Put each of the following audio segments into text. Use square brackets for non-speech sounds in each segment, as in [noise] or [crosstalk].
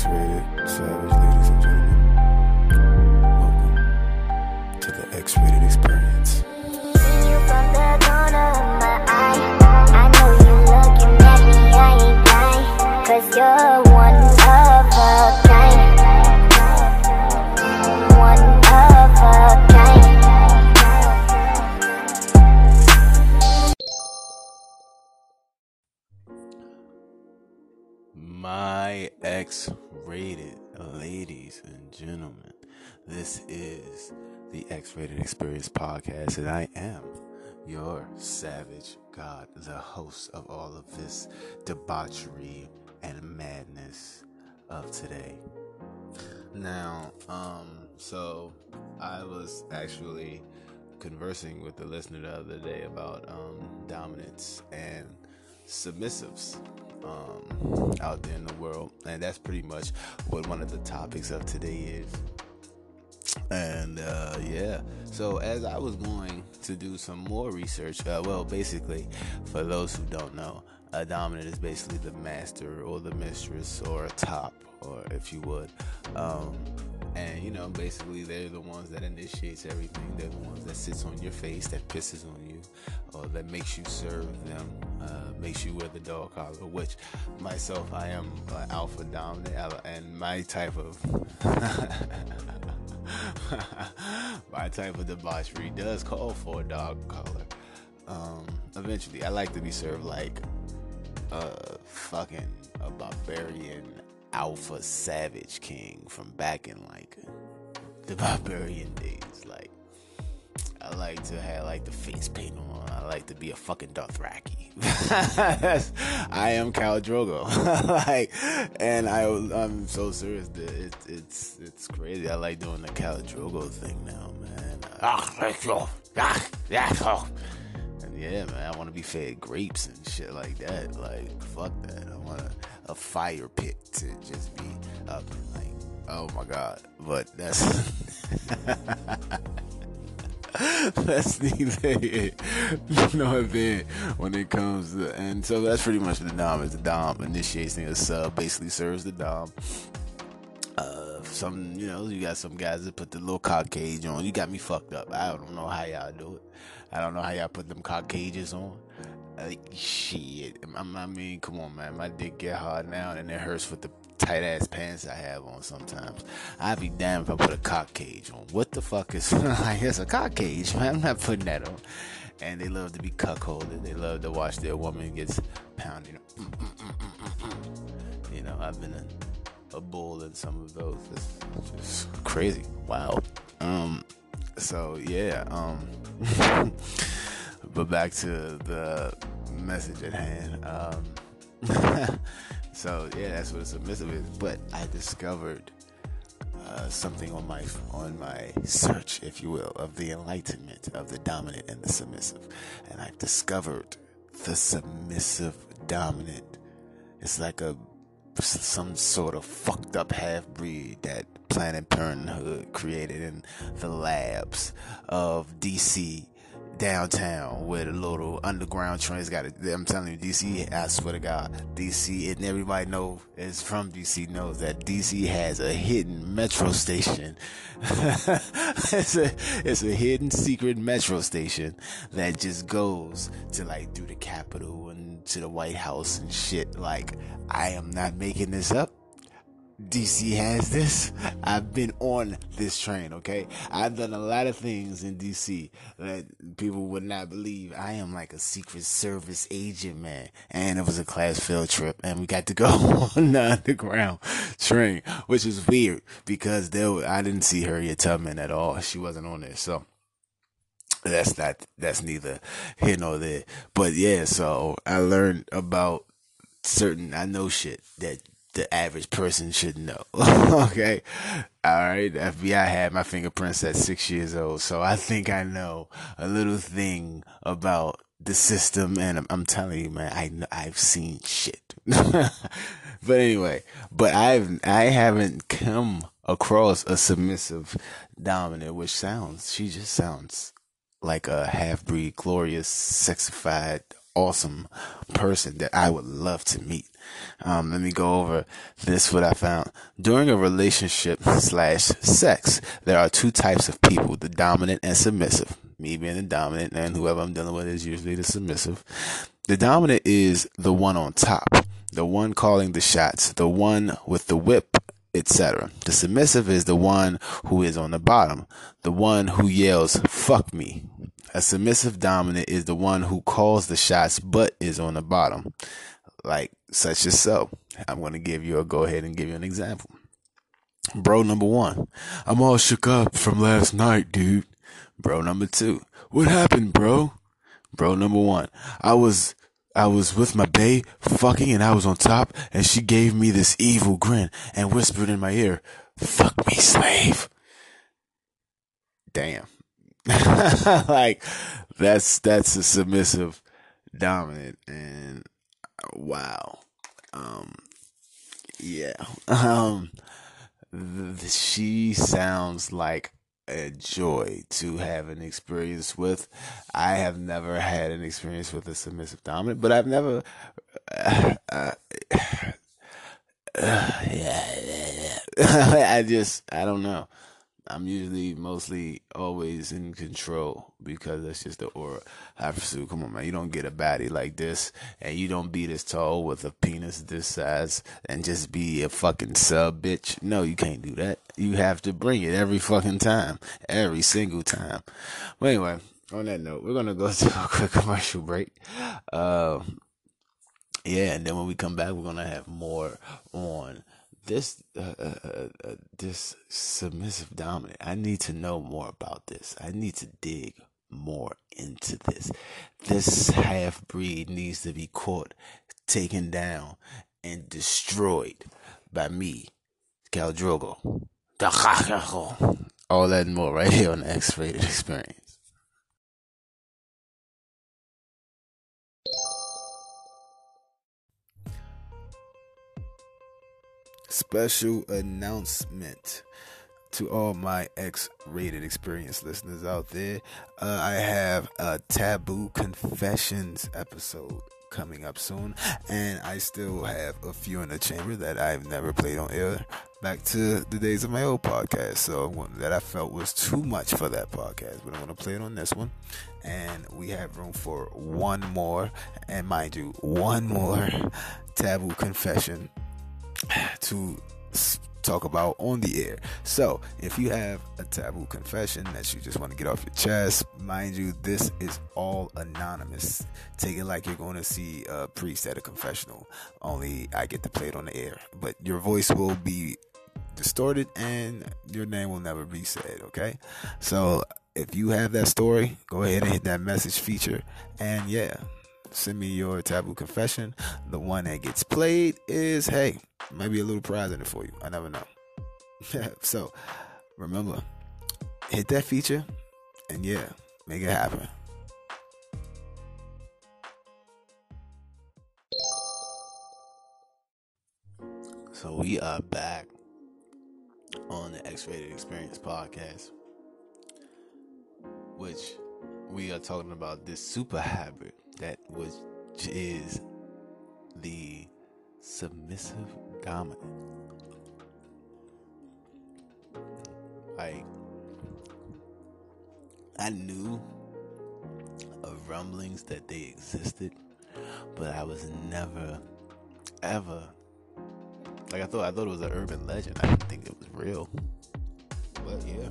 X-rated savage, ladies and gentlemen. Welcome to the X-rated experience. See you from the corner of a kind. One of a kind. my eye. X-rated ladies and gentlemen, this is the X-rated experience podcast, and I am your savage god, the host of all of this debauchery and madness of today. Now, um, so I was actually conversing with the listener the other day about um, dominance and submissives um, out there in the world, and that's pretty much what one of the topics of today is. And uh, yeah, so as I was going to do some more research, uh, well, basically, for those who don't know, a dominant is basically the master or the mistress or a top, or if you would. Um, and you know, basically, they're the ones that initiates everything. They're the ones that sits on your face, that pisses on you, or that makes you serve them, uh, makes you wear the dog collar. Which myself, I am uh, alpha dominant, and my type of [laughs] my type of debauchery does call for a dog collar. Um, eventually, I like to be served like a fucking a barbarian alpha savage king from back in like the barbarian days. Like I like to have like the face paint on. I like to be a fucking Dothraki. [laughs] I am Khal Drogo. [laughs] like, and I I'm so serious. That it, it's it's crazy. I like doing the Khal Drogo thing now, man. Ah. Ah, yeah, oh. And yeah, man, I want to be fed grapes and shit like that. Like, fuck that. I want a, a fire pit to just be up like, oh my god. But that's [laughs] [laughs] that's the neither nor there when it comes to. And so that's pretty much the dom. Is the dom initiates a sub, basically serves the dom. Uh, some you know you got some guys that put the little cock cage on. You got me fucked up. I don't know how y'all do it. I don't know how y'all put them cock cages on. Uh, shit, I, I mean, come on, man. My dick get hard now, and it hurts with the tight ass pants I have on sometimes. I'd be damned if I put a cock cage on. What the fuck is [laughs] like? It's a cock cage, man. I'm not putting that on. And they love to be cuckolded. They love to watch their woman gets pounded. [laughs] You know, I've been a, a bull in some of those. It's just crazy. Wow. Um. So yeah. Um. [laughs] but back to the message at hand. Um. So yeah, that's what a submissive is. But I discovered uh, something on my on my search, if you will, of the enlightenment of the dominant and the submissive, and I've discovered the submissive dominant. It's like a some sort of fucked up half breed that Planned Parenthood created in the labs of DC downtown where the little underground trains got it. I'm telling you, DC, I swear to God, DC, and everybody know is from DC knows that DC has a hidden metro station. [laughs] it's a it's a hidden secret metro station that just goes to like through the Capitol and to the White House and shit. Like I am not making this up. DC has this. I've been on this train, okay? I've done a lot of things in DC that people would not believe. I am like a secret service agent, man. And it was a class field trip and we got to go [laughs] on the underground train, which is weird because there I didn't see Harriet Tubman at all. She wasn't on there. So that's not, that's neither here nor there. But yeah, so I learned about certain, I know shit that the average person should know. [laughs] okay. All right. The FBI had my fingerprints at six years old. So I think I know a little thing about the system. And I'm, I'm telling you, man, I, kn- I've seen shit. [laughs] but anyway, but I've, I haven't come across a submissive dominant, which sounds, she just sounds like a half breed, glorious, sexified awesome person that I would love to meet. Um, let me go over this what I found. During a relationship slash sex, there are two types of people, the dominant and submissive. Me being the dominant and whoever I'm dealing with is usually the submissive. The dominant is the one on top, the one calling the shots, the one with the whip, etc. The submissive is the one who is on the bottom, the one who yells, fuck me. A submissive dominant is the one who calls the shots but is on the bottom, like such as so. I'm going to give you a go ahead and give you an example. Bro number one, I'm all shook up from last night, dude. Bro number two, what happened, bro? Bro number one, I was I was with my bae fucking and I was on top and she gave me this evil grin and whispered in my ear, fuck me, slave. Damn. [laughs] like that's that's a submissive dominant and wow. Um yeah. [laughs] Um th- she sounds like a joy to have an experience with. I have never had an experience with a submissive dominant, but I've never. Uh, uh, uh, [sighs] yeah, yeah, yeah. [laughs] I just, I don't know. I'm usually mostly always in control because that's just the aura I pursue. Come on, man. You don't get a baddie like this and you don't be this tall with a penis this size and just be a fucking sub bitch. No, you can't do that. You have to bring it every fucking time. Every single time. But anyway, on that note, we're going to go [laughs] to a quick commercial break. Uh, yeah, and then when we come back, we're going to have more on this uh, uh, uh, uh, this submissive dominant. I need to know more about this. I need to dig more into this. This half breed needs to be caught, taken down, and destroyed by me, Khal Drogo. All that and more right here on the X Rated Experience. Special announcement to all my X rated experience listeners out there. Uh, I have a Taboo Confessions episode coming up soon, and I still have a few in the chamber that I've never played on air. Back to the days of my old podcast, so that I felt was too much for that podcast, but I'm gonna play it on this one, and we have room for one more, and mind you, one more taboo confession to talk about on the air. So, if you have a taboo confession that you just want to get off your chest, mind you, this is all anonymous. Take it like you're going to see a priest at a confessional. Only I get to play it on the air, but your voice will be distorted and your name will never be said, okay? So, if you have that story, go ahead and hit that message feature and yeah, send me your taboo confession. The one that gets played is hey, maybe a little prize in it for you. I never know. [laughs] so remember, hit that feature and yeah, make it happen. So we are back on the X-Rated Experience podcast, which we are talking about this super habit that which is the submissive dominant. Like I knew of rumblings that they existed, but I was never ever like I thought I thought it was an urban legend. I didn't think it was real. But yeah.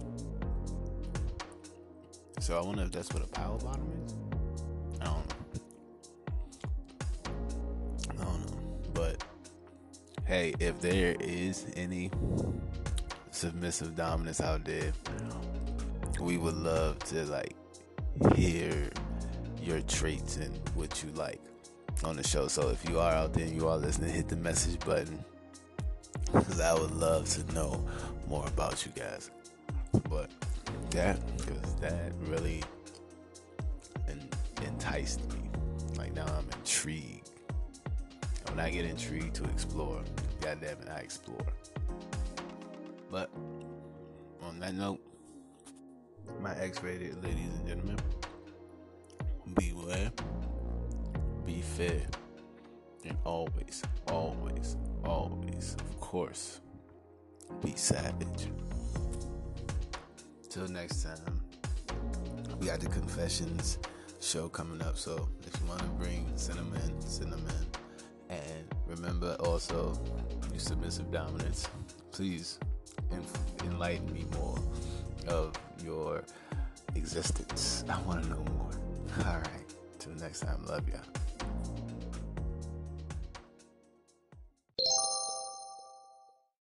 So I wonder if that's what a power bottom is. Hey, if there is any submissive dominance out there, we would love to like hear your traits and what you like on the show. So if you are out there and you are listening, hit the message button because I would love to know more about you guys. But that, because that really enticed me. Like now I'm intrigued when I get intrigued to explore, goddamn it, I explore. But on that note, my X-rated ladies and gentlemen, beware be fair. And always, always, always, of course, be savage. Till next time, we got the confessions show coming up. So if you want to bring cinnamon, cinnamon, remember also, your submissive dominance, please enlighten me more of your existence. I want to know more. All right. Till next time. Love ya.